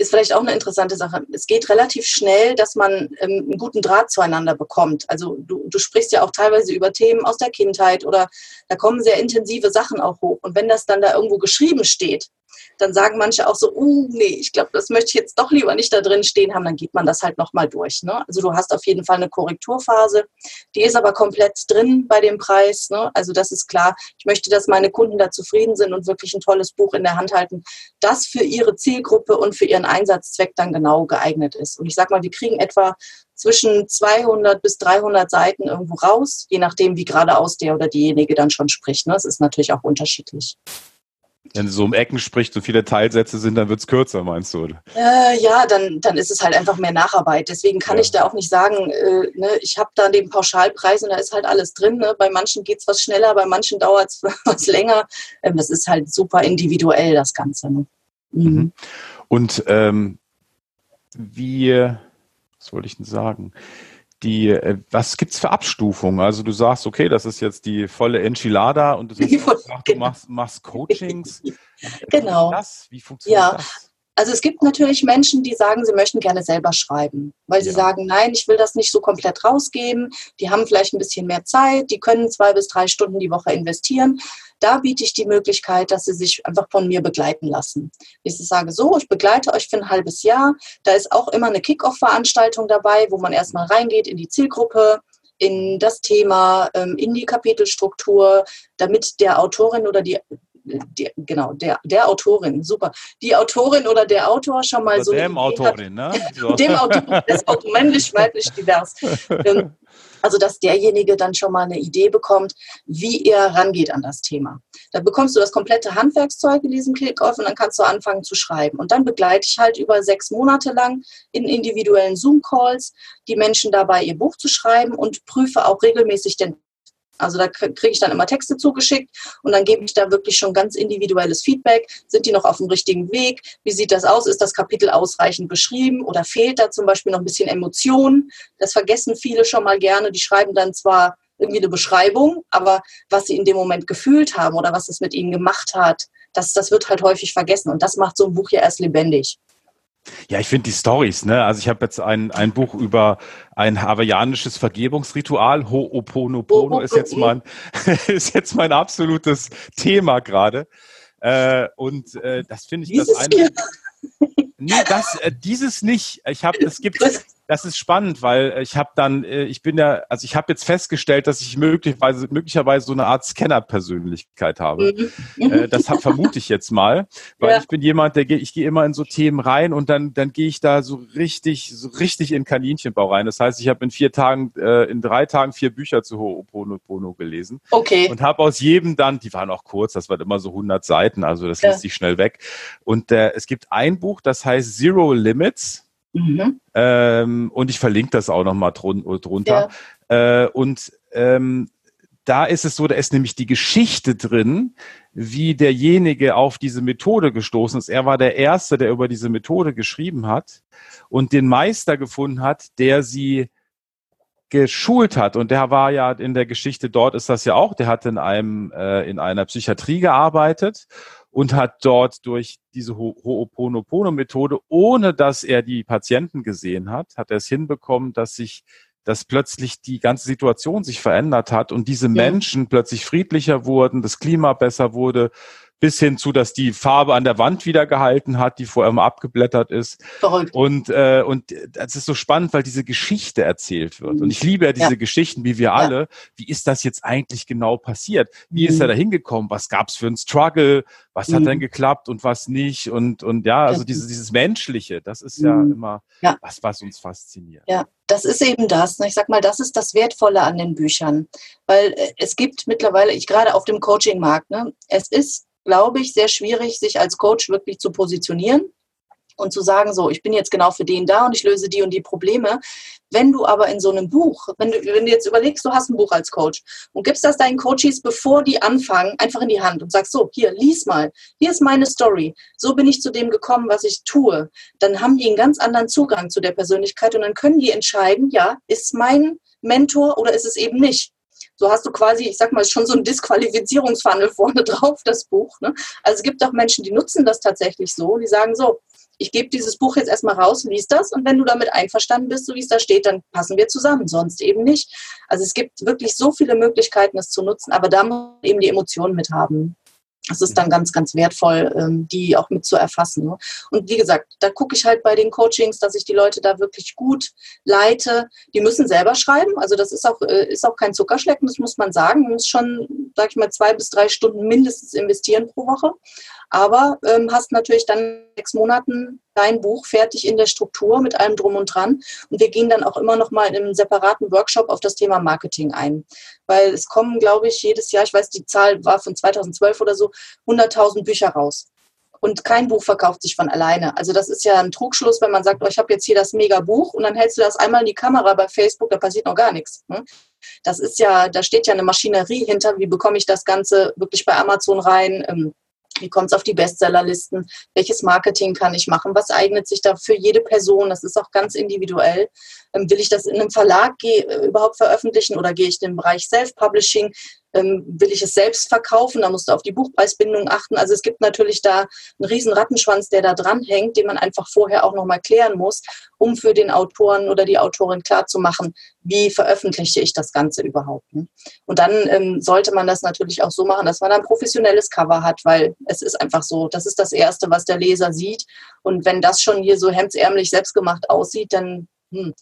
ist vielleicht auch eine interessante Sache. Es geht relativ schnell, dass man ähm, einen guten Draht zueinander bekommt. Also du, du sprichst ja auch teilweise über Themen aus der Kindheit oder da kommen sehr intensive Sachen auch hoch. Und wenn das dann da irgendwo geschrieben steht, dann sagen manche auch so, uh, nee, ich glaube, das möchte ich jetzt doch lieber nicht da drin stehen haben, dann geht man das halt nochmal durch. Ne? Also du hast auf jeden Fall eine Korrekturphase, die ist aber komplett drin bei dem Preis. Ne? Also das ist klar. Ich möchte, dass meine Kunden da zufrieden sind und wirklich ein tolles Buch in der Hand halten, das für ihre Zielgruppe und für ihren Einsatzzweck dann genau geeignet ist. Und ich sag mal, wir kriegen etwa zwischen 200 bis 300 Seiten irgendwo raus, je nachdem, wie geradeaus der oder diejenige dann schon spricht. Ne? Das ist natürlich auch unterschiedlich. Wenn du so um Ecken sprichst und viele Teilsätze sind, dann wird es kürzer, meinst du? Äh, ja, dann, dann ist es halt einfach mehr Nacharbeit. Deswegen kann ja. ich da auch nicht sagen, äh, ne, ich habe da den Pauschalpreis und da ist halt alles drin. Ne? Bei manchen geht es was schneller, bei manchen dauert es *laughs* was länger. Ähm, das ist halt super individuell, das Ganze. Ne? Mhm. Mhm. Und ähm, wie, was wollte ich denn sagen? Die, äh, was gibt's für Abstufungen? Also du sagst, okay, das ist jetzt die volle Enchilada und du, sagst, du machst, machst Coachings. genau. Wie, Wie funktioniert ja. das? Also es gibt natürlich Menschen, die sagen, sie möchten gerne selber schreiben, weil sie ja. sagen, nein, ich will das nicht so komplett rausgeben. Die haben vielleicht ein bisschen mehr Zeit, die können zwei bis drei Stunden die Woche investieren. Da biete ich die Möglichkeit, dass sie sich einfach von mir begleiten lassen. Ich sage so, ich begleite euch für ein halbes Jahr. Da ist auch immer eine Kick-Off-Veranstaltung dabei, wo man erstmal reingeht in die Zielgruppe, in das Thema, ähm, in die Kapitelstruktur, damit der Autorin oder die die, genau, der, der Autorin, super. Die Autorin oder der Autor schon mal oder so. Dem Autorin, hat, ne? So. *laughs* Dem Autor, das Auto männlich, weiblich, divers. Ähm, also, dass derjenige dann schon mal eine Idee bekommt, wie er rangeht an das Thema. Da bekommst du das komplette Handwerkszeug in diesem Kick-Off und dann kannst du anfangen zu schreiben. Und dann begleite ich halt über sechs Monate lang in individuellen Zoom-Calls die Menschen dabei, ihr Buch zu schreiben und prüfe auch regelmäßig den Also da kriege ich dann immer Texte zugeschickt und dann gebe ich da wirklich schon ganz individuelles Feedback. Sind die noch auf dem richtigen Weg? Wie sieht das aus? Ist das Kapitel ausreichend beschrieben oder fehlt da zum Beispiel noch ein bisschen Emotion? Das vergessen viele schon mal gerne. Die schreiben dann zwar irgendwie eine Beschreibung, aber was sie in dem Moment gefühlt haben oder was es mit ihnen gemacht hat, das, das wird halt häufig vergessen. Und das macht so ein Buch ja erst lebendig. Ja, ich finde die Stories, ne? Also ich habe jetzt ein, ein Buch über ein hawaiianisches Vergebungsritual. Ho'oponopono ist jetzt mein, *laughs* ist jetzt mein absolutes Thema gerade. Äh, und äh, das finde ich Dieses das eine. Nee, das, äh, dieses nicht. Ich habe, es gibt, das ist spannend, weil ich habe dann, äh, ich bin ja, also ich habe jetzt festgestellt, dass ich möglicherweise, möglicherweise so eine Art Scanner-Persönlichkeit habe. Mhm. Äh, das hab, vermute ich jetzt mal, weil ja. ich bin jemand, der ich gehe immer in so Themen rein und dann, dann gehe ich da so richtig, so richtig in Kaninchenbau rein. Das heißt, ich habe in vier Tagen, äh, in drei Tagen vier Bücher zu Ho'oponopono gelesen. Okay. Und habe aus jedem dann, die waren auch kurz, das waren immer so 100 Seiten, also das ja. liest sich schnell weg. Und äh, es gibt ein Buch, das heißt Zero Limits. Mhm. Ähm, und ich verlinke das auch nochmal drun drunter. Ja. Äh, und ähm, da ist es so, da ist nämlich die Geschichte drin, wie derjenige auf diese Methode gestoßen ist. Er war der Erste, der über diese Methode geschrieben hat und den Meister gefunden hat, der sie geschult hat. Und der war ja in der Geschichte dort ist das ja auch. Der hat in einem äh, in einer Psychiatrie gearbeitet und hat dort durch diese Ho Ho'oponopono-Methode, ohne dass er die Patienten gesehen hat, hat er es hinbekommen, dass sich dass plötzlich die ganze Situation sich verändert hat und diese ja. Menschen plötzlich friedlicher wurden, das Klima besser wurde, bis hin zu, dass die Farbe an der Wand wieder gehalten hat, die vorher immer abgeblättert ist. Verrückt. Und, äh, und das ist so spannend, weil diese Geschichte erzählt wird. Und ich liebe ja diese ja. Geschichten, wie wir alle. Ja. Wie ist das jetzt eigentlich genau passiert? Wie mhm. ist er da hingekommen? Was gab es für einen Struggle? Was mhm. hat denn geklappt und was nicht? Und, und ja, also dieses, dieses Menschliche, das ist ja mhm. immer ja. was, was uns fasziniert. Ja, das ist eben das. Ne? Ich sag mal, das ist das Wertvolle an den Büchern. Weil äh, es gibt mittlerweile, ich gerade auf dem Coaching-Markt, ne, es ist glaube ich, sehr schwierig, sich als Coach wirklich zu positionieren und zu sagen, so, ich bin jetzt genau für den da und ich löse die und die Probleme. Wenn du aber in so einem Buch, wenn du, wenn du jetzt überlegst, du hast ein Buch als Coach und gibst das deinen Coaches, bevor die anfangen, einfach in die Hand und sagst, so, hier, lies mal, hier ist meine Story, so bin ich zu dem gekommen, was ich tue, dann haben die einen ganz anderen Zugang zu der Persönlichkeit und dann können die entscheiden, ja, ist mein Mentor oder ist es eben nicht. So hast du quasi, ich sag mal, schon so ein Disqualifizierungsfunnel vorne *laughs* drauf, das Buch. Ne? Also es gibt auch Menschen, die nutzen das tatsächlich so. Die sagen so, ich gebe dieses Buch jetzt erstmal raus, lies das und wenn du damit einverstanden bist, so wie es da steht, dann passen wir zusammen, sonst eben nicht. Also es gibt wirklich so viele Möglichkeiten, es zu nutzen, aber da muss man eben die Emotionen mit haben. Das ist dann ganz, ganz wertvoll, ähm, die auch mit zu erfassen. Ne? Und wie gesagt, da gucke ich halt bei den Coachings, dass ich die Leute da wirklich gut leite. Die müssen selber schreiben. Also das ist auch, äh, ist auch kein Zuckerschlecken, das muss man sagen. Man muss schon, sag ich mal, zwei bis drei Stunden mindestens investieren pro Woche aber ähm, hast natürlich dann sechs Monaten dein Buch fertig in der Struktur mit allem drum und dran. Und wir gehen dann auch immer noch mal in einem separaten Workshop auf das Thema Marketing ein. Weil es kommen, glaube ich, jedes Jahr, ich weiß, die Zahl war von 2012 oder so, 100.000 Bücher raus. Und kein Buch verkauft sich von alleine. Also das ist ja ein Trugschluss, wenn man sagt, oh, ich habe jetzt hier das Mega-Buch und dann hältst du das einmal in die Kamera bei Facebook, da passiert noch gar nichts. Ne? Das ist ja, da steht ja eine Maschinerie hinter, wie bekomme ich das Ganze wirklich bei Amazon rein, ähm, wie kommt es auf die Bestsellerlisten? Welches Marketing kann ich machen? Was eignet sich da für jede Person? Das ist auch ganz individuell. Ähm, will ich das in einem Verlag äh, überhaupt veröffentlichen oder gehe ich in den Bereich Self-Publishing? Ähm, will ich es selbst verkaufen, da musst du auf die Buchpreisbindung achten. Also es gibt natürlich da einen riesen Rattenschwanz, der da dran hängt, den man einfach vorher auch nochmal klären muss, um für den Autoren oder die Autorin klarzumachen, wie veröffentliche ich das Ganze überhaupt. Ne? Und dann ähm, sollte man das natürlich auch so machen, dass man ein professionelles Cover hat, weil es ist einfach so, das ist das Erste, was der Leser sieht. Und wenn das schon hier so hemdsärmlich selbstgemacht aussieht, dann hm,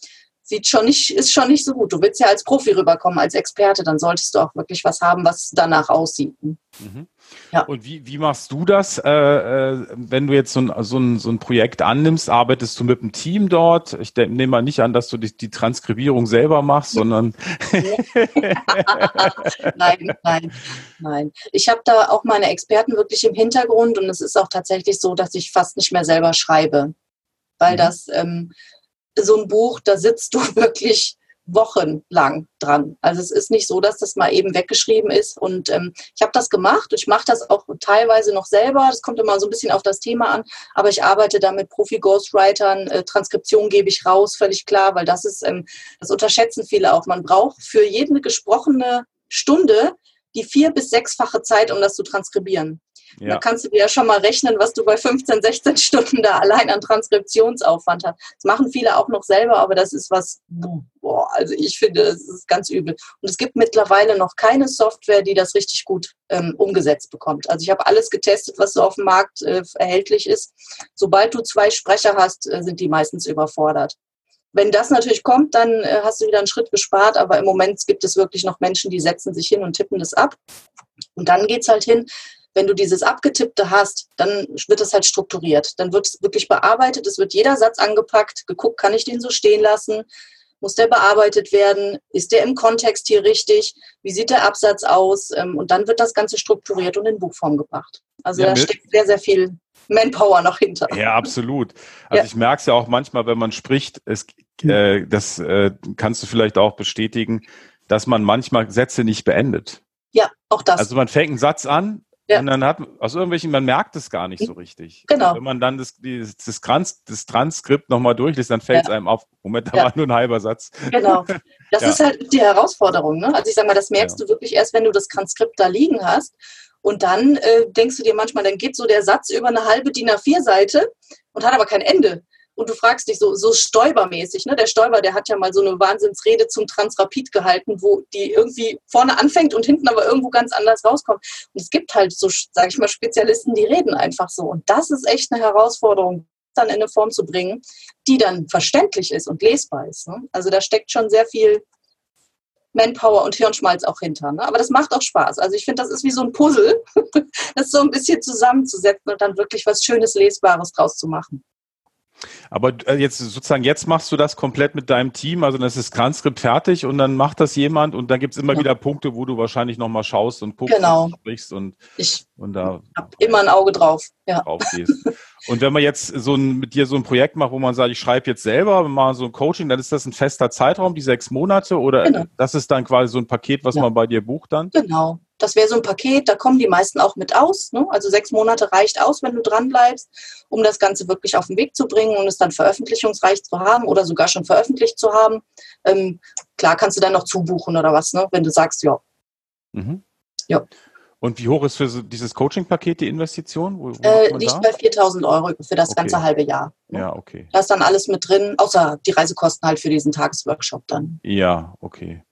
sieht schon nicht, ist schon nicht so gut. Du willst ja als Profi rüberkommen, als Experte, dann solltest du auch wirklich was haben, was danach aussieht. Mhm. Ja. Und wie, wie machst du das, äh, äh, wenn du jetzt so ein, so, ein, so ein Projekt annimmst? Arbeitest du mit einem Team dort? Ich nehme mal nicht an, dass du die, die Transkribierung selber machst, sondern. *laughs* nein, nein, nein. Ich habe da auch meine Experten wirklich im Hintergrund und es ist auch tatsächlich so, dass ich fast nicht mehr selber schreibe, weil mhm. das ähm, so ein Buch, da sitzt du *laughs* wirklich wochenlang dran. Also es ist nicht so, dass das mal eben weggeschrieben ist. Und ähm, ich habe das gemacht. Ich mache das auch teilweise noch selber. Das kommt immer so ein bisschen auf das Thema an. Aber ich arbeite da mit Profi-Ghostwritern. Äh, Transkription gebe ich raus, völlig klar, weil das ist, ähm, das unterschätzen viele auch. Man braucht für jede gesprochene Stunde die vier- bis sechsfache Zeit, um das zu transkribieren. Ja. Da kannst du dir ja schon mal rechnen, was du bei 15, 16 Stunden da allein an Transkriptionsaufwand hast. Das machen viele auch noch selber, aber das ist was, boah, also ich finde, das ist ganz übel. Und es gibt mittlerweile noch keine Software, die das richtig gut ähm, umgesetzt bekommt. Also ich habe alles getestet, was so auf dem Markt äh, erhältlich ist. Sobald du zwei Sprecher hast, äh, sind die meistens überfordert. Wenn das natürlich kommt, dann äh, hast du wieder einen Schritt gespart, aber im Moment gibt es wirklich noch Menschen, die setzen sich hin und tippen das ab. Und dann geht es halt hin, wenn du dieses Abgetippte hast, dann wird es halt strukturiert. Dann wird es wirklich bearbeitet, es wird jeder Satz angepackt, geguckt, kann ich den so stehen lassen? Muss der bearbeitet werden? Ist der im Kontext hier richtig? Wie sieht der Absatz aus? Ähm, und dann wird das Ganze strukturiert und in Buchform gebracht. Also ja, da steckt sehr, sehr viel Manpower noch hinter. Ja, absolut. Also ja. ich merke es ja auch manchmal, wenn man spricht, es, äh, das äh, kannst du vielleicht auch bestätigen, dass man manchmal Sätze nicht beendet. Ja, auch das. Also man fängt einen Satz an, ja. Und dann hat aus irgendwelchen, man merkt es gar nicht so richtig. Genau. Und wenn man dann das, das, das, Trans, das Transkript nochmal durchliest, dann fällt es ja. einem auf. Moment, da ja. war nur ein halber Satz. Genau. *laughs* Das ist halt die Herausforderung. Ne? Also ich sag mal, das merkst du wirklich erst, wenn du das Transkript da liegen hast. Und dann äh, denkst du dir manchmal, dann geht so der Satz über eine halbe DIN A4-Seite und hat aber kein Ende und du fragst dich so, so Stoiber-mäßig, ne? Der Stoiber, der hat ja mal so eine Wahnsinnsrede zum Transrapid gehalten, wo die irgendwie vorne anfängt und hinten aber irgendwo ganz anders rauskommt. Und es gibt halt so, sage ich mal, Spezialisten, die reden einfach so. Und das ist echt eine Herausforderung, dann in eine Form zu bringen, die dann verständlich ist und lesbar ist. Ne? Also da steckt schon sehr viel Manpower und Hirnschmalz auch hinter. Ne? Aber das macht auch Spaß. Also ich finde, das ist wie so ein Puzzle, *laughs* das so ein bisschen zusammenzusetzen und dann wirklich was Schönes, Lesbares draus zu machen. Aber äh, jetzt sozusagen, jetzt machst du das komplett mit deinem Team, also dann ist das Transkript fertig und dann macht das jemand und dann gibt es immer ja. wieder Punkte, wo du wahrscheinlich nochmal schaust und guckst genau. und sprichst und, ich und da immer ein Auge drauf. Ja. Drauf und wenn man jetzt so ein, mit dir so ein Projekt macht, wo man sagt, ich schreibe jetzt selber mal so ein Coaching, dann ist das ein fester Zeitraum, die sechs Monate oder genau. das ist dann quasi so ein Paket, was ja. man bei dir bucht dann? Genau. Das wäre so ein Paket, da kommen die meisten auch mit aus. Ne? Also sechs Monate reicht aus, wenn du dran bleibst, um das Ganze wirklich auf den Weg zu bringen und es dann veröffentlichungsreich zu haben oder sogar schon veröffentlicht zu haben. Ähm, klar kannst du dann noch zubuchen oder was, ne? wenn du sagst, ja. Mhm. Ja. Und wie hoch ist für dieses Coaching-Paket die Investition? Wo, wo äh, liegt da? bei 4.000 Euro für das okay. ganze halbe Jahr. Ne? Ja, okay. Da ist dann alles mit drin, außer die Reisekosten halt für diesen Tagesworkshop dann. Ja, okay.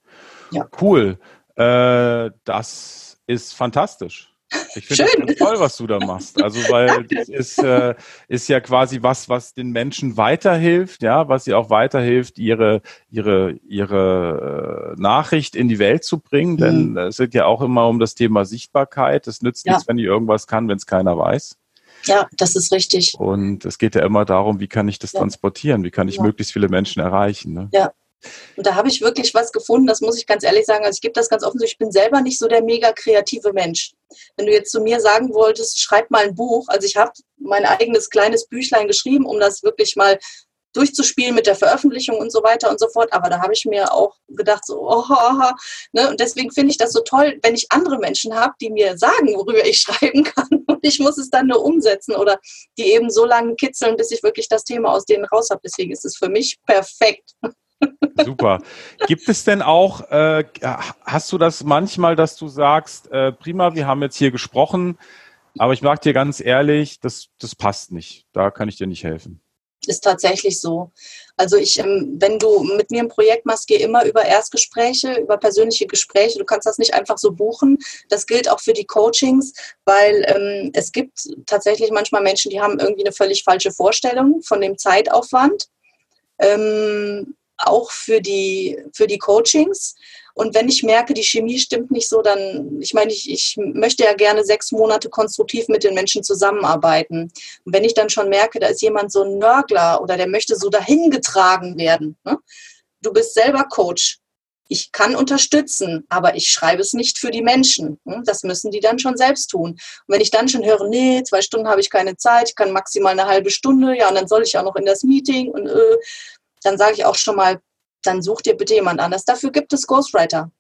Ja. Cool. Äh, das ist fantastisch. Ich finde das toll, was du da machst. Also, weil das ist, äh, ist ja quasi was, was den Menschen weiterhilft, ja, was sie auch weiterhilft, ihre, ihre, ihre äh, Nachricht in die Welt zu bringen. Mhm. Denn es geht ja auch immer um das Thema Sichtbarkeit. Es nützt ja. nichts, wenn ich irgendwas kann, wenn es keiner weiß. Ja, das ist richtig. Und es geht ja immer darum, wie kann ich das ja. transportieren? Wie kann ich ja. möglichst viele Menschen erreichen? Ne? Ja, und da habe ich wirklich was gefunden, das muss ich ganz ehrlich sagen. Also ich gebe das ganz offen zu, ich bin selber nicht so der mega kreative Mensch. Wenn du jetzt zu mir sagen wolltest, schreib mal ein Buch, also ich habe mein eigenes kleines Büchlein geschrieben, um das wirklich mal durchzuspielen mit der Veröffentlichung und so weiter und so fort. Aber da habe ich mir auch gedacht, so, oh, oh, oh, ne? und deswegen finde ich das so toll, wenn ich andere Menschen habe, die mir sagen, worüber ich *laughs* schreiben kann und ich muss es dann nur umsetzen oder die eben so lange kitzeln, bis ich wirklich das Thema aus denen raus habe. Deswegen ist es für mich perfekt. Super. Gibt es denn auch, äh, hast du das manchmal, dass du sagst, äh, prima, wir haben jetzt hier gesprochen, aber ich mag dir ganz ehrlich, das, das passt nicht. Da kann ich dir nicht helfen. Ist tatsächlich so. Also ich, ähm, wenn du mit mir ein Projekt machst, geh immer über Erstgespräche, über persönliche Gespräche. Du kannst das nicht einfach so buchen. Das gilt auch für die Coachings, weil ähm, es gibt tatsächlich manchmal Menschen, die haben irgendwie eine völlig falsche Vorstellung von dem Zeitaufwand. Ähm, auch für die, für die Coachings. Und wenn ich merke, die Chemie stimmt nicht so, dann, ich meine, ich, ich möchte ja gerne sechs Monate konstruktiv mit den Menschen zusammenarbeiten. Und wenn ich dann schon merke, da ist jemand so ein Nörgler oder der möchte so dahin getragen werden. Ne? Du bist selber Coach. Ich kann unterstützen, aber ich schreibe es nicht für die Menschen. Ne? Das müssen die dann schon selbst tun. Und wenn ich dann schon höre, nee, zwei Stunden habe ich keine Zeit, ich kann maximal eine halbe Stunde, ja, und dann soll ich auch noch in das Meeting und äh, dann sage ich auch schon mal, dann such dir bitte jemand anders. Dafür gibt es Ghostwriter.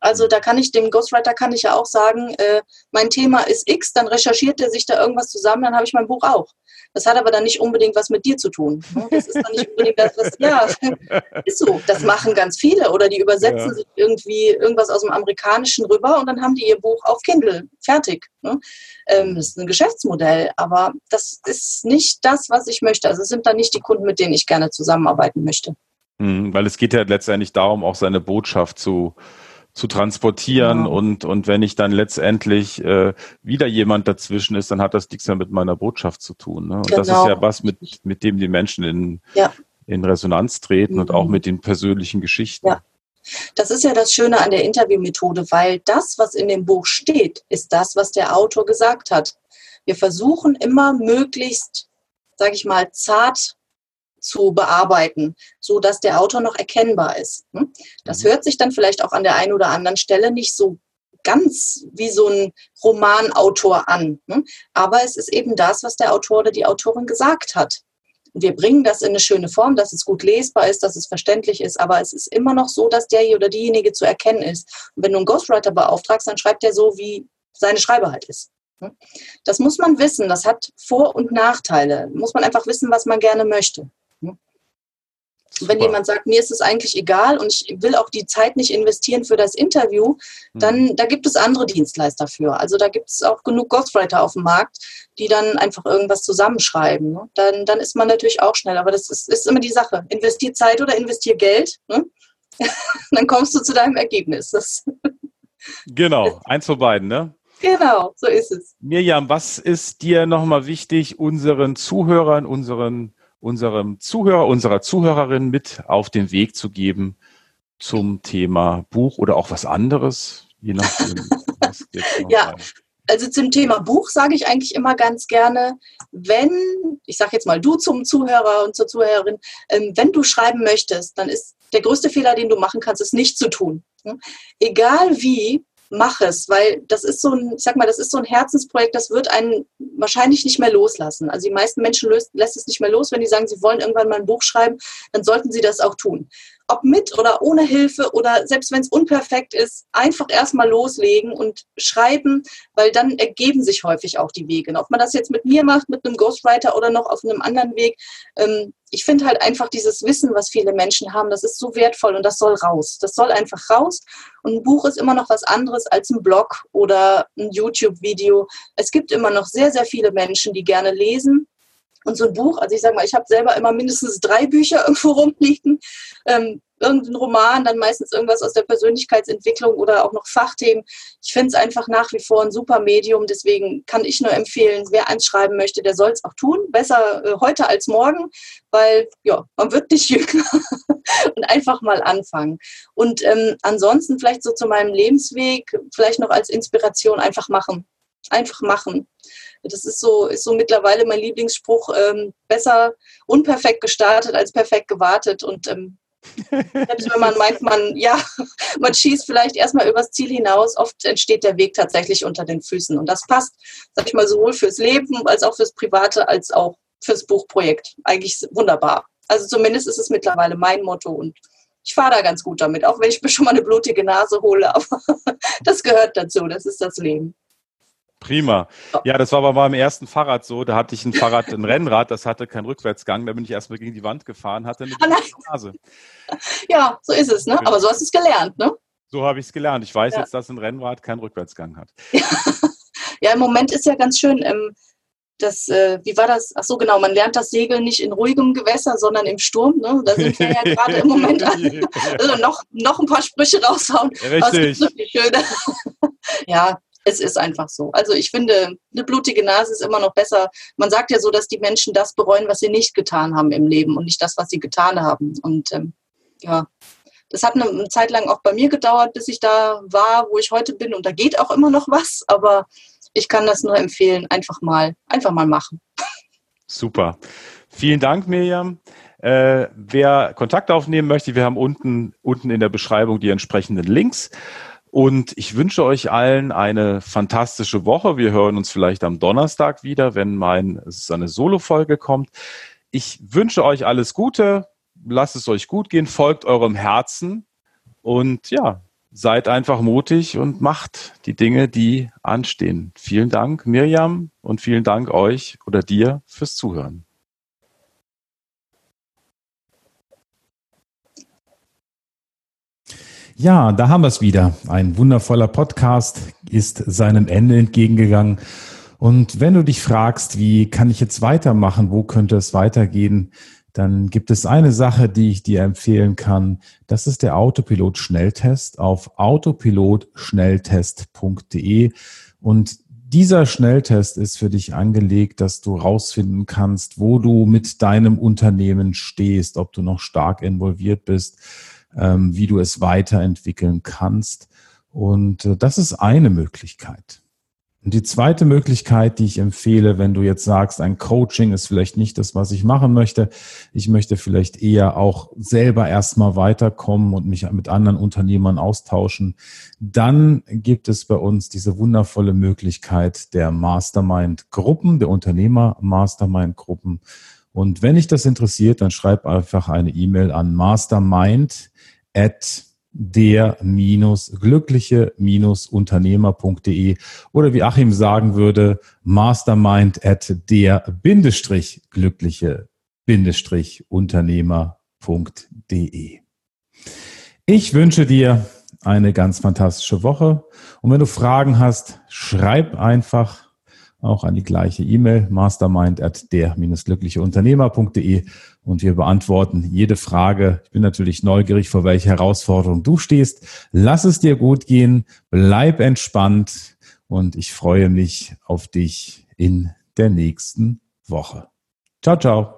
Also da kann ich dem Ghostwriter kann ich ja auch sagen, äh, mein Thema ist X, dann recherchiert er sich da irgendwas zusammen, dann habe ich mein Buch auch. Das hat aber dann nicht unbedingt was mit dir zu tun. Ne? Das ist dann nicht unbedingt das, was, ja, *laughs* ist so. Das machen ganz viele. Oder die übersetzen ja. sich irgendwie irgendwas aus dem Amerikanischen rüber und dann haben die ihr Buch auf Kindle fertig. Ne? Ähm, das ist ein Geschäftsmodell, aber das ist nicht das, was ich möchte. Also es sind dann nicht die Kunden, mit denen ich gerne zusammenarbeiten möchte. Mhm, weil es geht ja letztendlich darum, auch seine Botschaft zu zu transportieren ja. und, und wenn ich dann letztendlich äh, wieder jemand dazwischen ist, dann hat das nichts mehr mit meiner Botschaft zu tun. Ne? Und genau. das ist genau. ja was, mit, mit dem die Menschen in, ja. in Resonanz treten mhm. und auch mhm. mit den persönlichen Geschichten. Ja. Das ist ja das Schöne an der Interviewmethode, weil das, was in dem Buch steht, ist das, was der Autor gesagt hat. Wir versuchen immer möglichst, sage ich mal, zart zu bearbeiten, so dass der Autor noch erkennbar ist. Hm? Das mhm. hört sich dann vielleicht auch an der einen oder anderen Stelle nicht so ganz wie so ein Romanautor an. Hm? Aber es ist eben das, was der Autor oder die Autorin gesagt hat. wir bringen das in eine schöne Form, dass es gut lesbar ist, dass es verständlich ist, aber es ist immer noch so, dass der oder diejenige zu erkennen ist. Und wenn du einen Ghostwriter beauftragst, dann schreibt er so, wie seine Schreibe halt ist. Hm? Das muss man wissen, das hat Vor- und Nachteile. Muss man einfach wissen, was man gerne möchte. Super. Wenn jemand sagt, mir ist es eigentlich egal und ich will auch die Zeit nicht investieren für das Interview, dann mhm. da gibt es andere Dienstleister für. Also da gibt es auch genug Ghostwriter auf dem Markt, die dann einfach irgendwas zusammenschreiben. Ne? Dann, dann ist man natürlich auch schnell. Aber das ist, ist immer die Sache. Investier Zeit oder investier Geld. Ne? *laughs* dann kommst du zu deinem Ergebnis. Das *laughs* genau, eins von beiden, ne? Genau, so ist es. Mirjam, was ist dir nochmal wichtig, unseren Zuhörern, unseren unserem Zuhörer, unserer Zuhörerin mit auf den Weg zu geben zum Thema Buch oder auch was anderes, je nachdem. *laughs* ja, also zum Thema Buch sage ich eigentlich immer ganz gerne, wenn, ich sage jetzt mal du zum Zuhörer und zur Zuhörerin, ähm, wenn du schreiben möchtest, dann ist der größte Fehler, den du machen kannst, es nicht zu tun. Hm? Egal wie, mach es, weil das ist so ein, ich sag mal, das ist so ein Herzensprojekt, das wird einen wahrscheinlich nicht mehr loslassen. Also die meisten Menschen löst, lässt es nicht mehr los, wenn die sagen, sie wollen irgendwann mal ein Buch schreiben, dann sollten sie das auch tun ob mit oder ohne Hilfe oder selbst wenn es unperfekt ist, einfach erstmal loslegen und schreiben, weil dann ergeben sich häufig auch die Wege. Und ob man das jetzt mit mir macht, mit einem Ghostwriter oder noch auf einem anderen Weg, ähm, ich finde halt einfach dieses Wissen, was viele Menschen haben, das ist so wertvoll und das soll raus. Das soll einfach raus. Und ein Buch ist immer noch was anderes als ein Blog oder ein YouTube-Video. Es gibt immer noch sehr, sehr viele Menschen, die gerne lesen und so ein Buch, also ich sage mal, ich habe selber immer mindestens drei Bücher *laughs* irgendwo rumliegen. Ähm, irgendein Roman, dann meistens irgendwas aus der Persönlichkeitsentwicklung oder auch noch Fachthemen. Ich finde es einfach nach wie vor ein super Medium. Deswegen kann ich nur empfehlen, wer eins schreiben möchte, der soll es auch tun. Besser äh, heute als morgen, weil ja, man wird nicht *laughs* jünger. und einfach mal anfangen. Und ähm, ansonsten vielleicht so zu meinem Lebensweg, vielleicht noch als Inspiration einfach machen. Einfach machen. Das ist so, ist so mittlerweile mein Lieblingsspruch, ähm, besser unperfekt gestartet als perfekt gewartet. Und ähm, *laughs* selbst wenn man meint, man, ja, *laughs* man schießt vielleicht erstmal übers Ziel hinaus, oft entsteht der Weg tatsächlich unter den Füßen. Und das passt, sag ich mal, sowohl fürs Leben als auch fürs Private als auch fürs Buchprojekt. Eigentlich wunderbar. Also zumindest ist es mittlerweile mein Motto und ich fahre da ganz gut damit, auch wenn ich mir schon mal eine blutige Nase hole, aber *laughs* das gehört dazu, das ist das Leben. Prima. Ja, das war aber beim ersten Fahrrad so. Da hatte ich ein Fahrrad, ein Rennrad, das hatte keinen Rückwärtsgang. Da bin ich erstmal gegen die Wand gefahren, hatte eine oh Nase. Ja, so ist es, ne? Aber so hast du es gelernt, ne? So habe ich es gelernt. Ich weiß ja. jetzt, dass ein Rennrad keinen Rückwärtsgang hat. *laughs* Ja. im Moment ist ja ganz schön, ähm, das, äh, wie war das? Ach so, genau, man lernt das Segeln nicht in ruhigem Gewässer, sondern im Sturm. Ne? Da sind wir ja gerade im Moment an. *laughs* Also noch, noch ein paar Sprüche raushauen. Richtig. *laughs* Ja, es ist einfach so. Also ich finde, eine blutige Nase ist immer noch besser. Man sagt ja so, dass die Menschen das bereuen, was sie nicht getan haben im Leben und nicht das, was sie getan haben. Und ähm, ja, das hat eine, Zeit lang auch bei mir gedauert, bis ich da war, wo ich heute bin. Und da geht auch immer noch was, aber ich kann das nur empfehlen, einfach mal, einfach mal machen. Super. Vielen Dank, Miriam. Äh, wer Kontakt aufnehmen möchte, wir haben unten, unten in der Beschreibung die entsprechenden Links. Und ich wünsche euch allen eine fantastische Woche. Wir hören uns vielleicht am Donnerstag wieder, wenn mein, es eine Solo-Folge kommt. Ich wünsche euch alles Gute. lasst es euch gut gehen, folgt eurem Herzen und ja, seid einfach mutig und macht die Dinge, die anstehen. Vielen Dank, Mirjam, und vielen Dank euch oder dir fürs Zuhören. Ja, da haben wir es wieder. Ein wundervoller Podcast ist seinem Ende entgegengegangen. Und wenn du dich fragst, wie kann ich jetzt weitermachen, wo könnte es weitergehen, dann gibt es eine Sache, die ich dir empfehlen kann. Das ist der Autopilot-Schnelltest auf autopilotschnelltest.de. Und dieser Schnelltest ist für dich angelegt, dass du rausfinden kannst, wo du mit deinem Unternehmen stehst, ob du noch stark involviert bist, ähm, wie du es weiterentwickeln kannst. Und äh, das ist eine Möglichkeit. Und die zweite Möglichkeit, die ich empfehle, wenn du jetzt sagst, ein Coaching ist vielleicht nicht das, was ich machen möchte, ich möchte vielleicht eher auch selber erstmal weiterkommen und mich mit anderen Unternehmern austauschen, dann gibt es bei uns diese wundervolle Möglichkeit der Mastermind-Gruppen, der Unternehmer-Mastermind-Gruppen. Und wenn dich das interessiert, dann schreib einfach eine E-Mail an mastermind at der-glückliche-unternehmer.de oder wie Achim sagen würde, mastermind at der-glückliche-unternehmer.de. Ich wünsche dir eine ganz fantastische Woche und wenn du Fragen hast, schreib einfach auch an die gleiche E-Mail mastermind at der-glückliche-unternehmer.de und wir beantworten jede Frage. Ich bin natürlich neugierig, vor welche Herausforderung du stehst. Lass es dir gut gehen, bleib entspannt und ich freue mich auf dich in der nächsten Woche. Ciao, ciao.